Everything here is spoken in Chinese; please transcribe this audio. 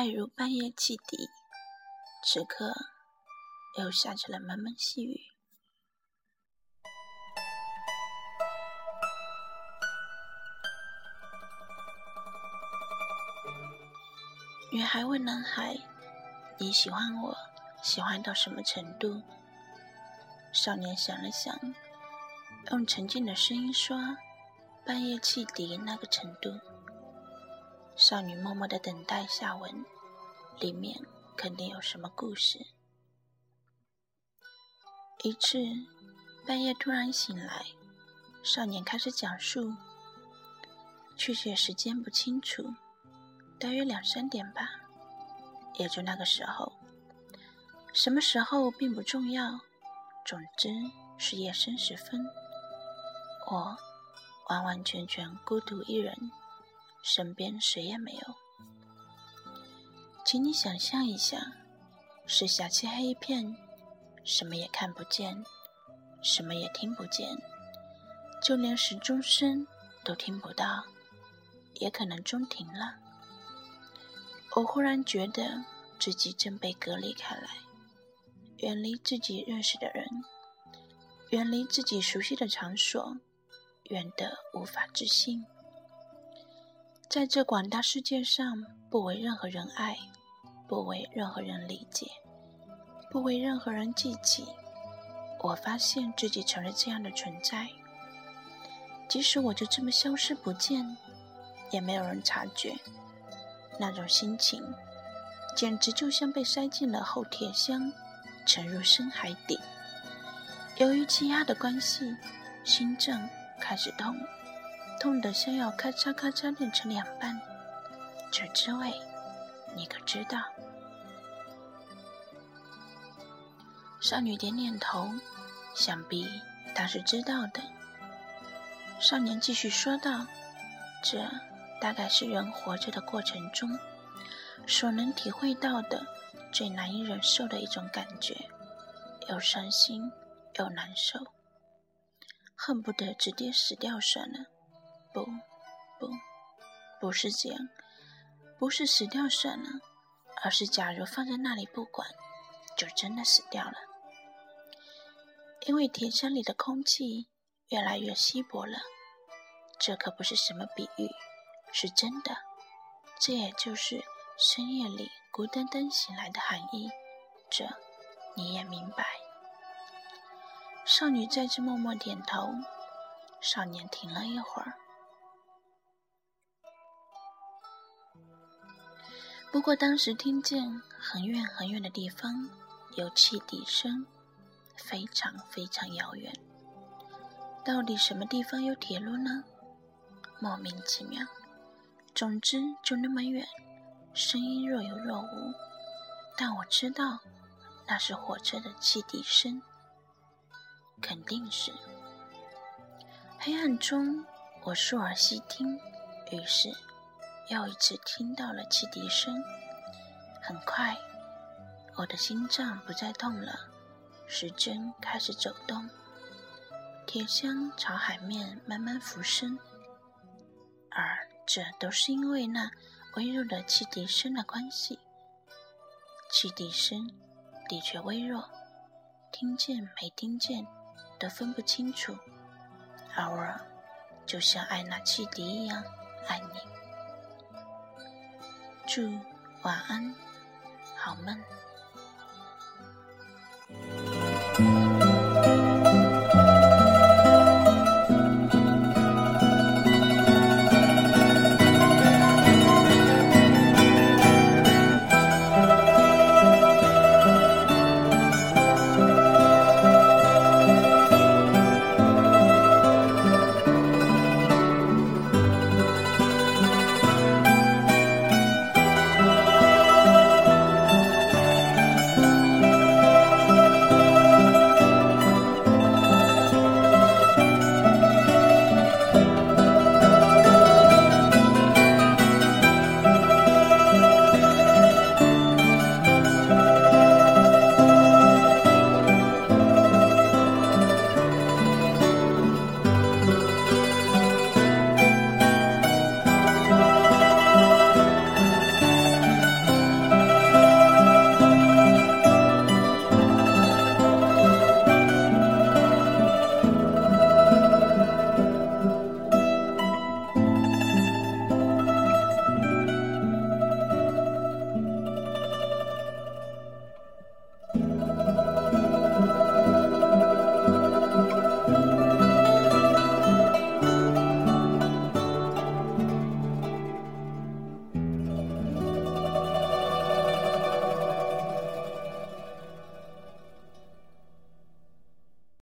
爱如半夜汽笛，此刻又下起了蒙蒙细雨。女孩问男孩：“你喜欢我，喜欢到什么程度？”少年想了想，用沉静的声音说：“半夜汽笛那个程度。”少女默默的等待下文，里面肯定有什么故事。一次半夜突然醒来，少年开始讲述，确切时间不清楚。大约两三点吧，也就那个时候。什么时候并不重要，总之是夜深时分。我完完全全孤独一人，身边谁也没有。请你想象一下，四下漆黑一片，什么也看不见，什么也听不见，就连时钟声都听不到，也可能钟停了。我忽然觉得自己正被隔离开来，远离自己认识的人，远离自己熟悉的场所，远得无法置信。在这广大世界上，不为任何人爱，不为任何人理解，不为任何人记起，我发现自己成了这样的存在。即使我就这么消失不见，也没有人察觉。那种心情，简直就像被塞进了厚铁箱，沉入深海底。由于气压的关系，心脏开始痛，痛得像要咔嚓咔嚓裂成两半。这滋味，你可知道？少女点点头，想必她是知道的。少年继续说道：“这。”大概是人活着的过程中，所能体会到的最难以忍受的一种感觉，又伤心又难受，恨不得直接死掉算了。不，不，不是这样，不是死掉算了，而是假如放在那里不管，就真的死掉了。因为铁箱里的空气越来越稀薄了，这可不是什么比喻。是真的，这也就是深夜里孤单单醒来的含义。这你也明白。少女再次默默点头。少年停了一会儿。不过当时听见很远很远的地方有汽笛声，非常非常遥远。到底什么地方有铁路呢？莫名其妙。总之，就那么远，声音若有若无，但我知道那是火车的汽笛声，肯定是。黑暗中，我竖耳细听，于是又一次听到了汽笛声。很快，我的心脏不再痛了，时针开始走动，铁箱朝海面慢慢浮升，而。这都是因为那微弱的汽笛声的关系。汽笛声的确微弱，听见没听见都分不清楚。偶尔，就像爱那汽笛一样爱你。祝晚安，好梦。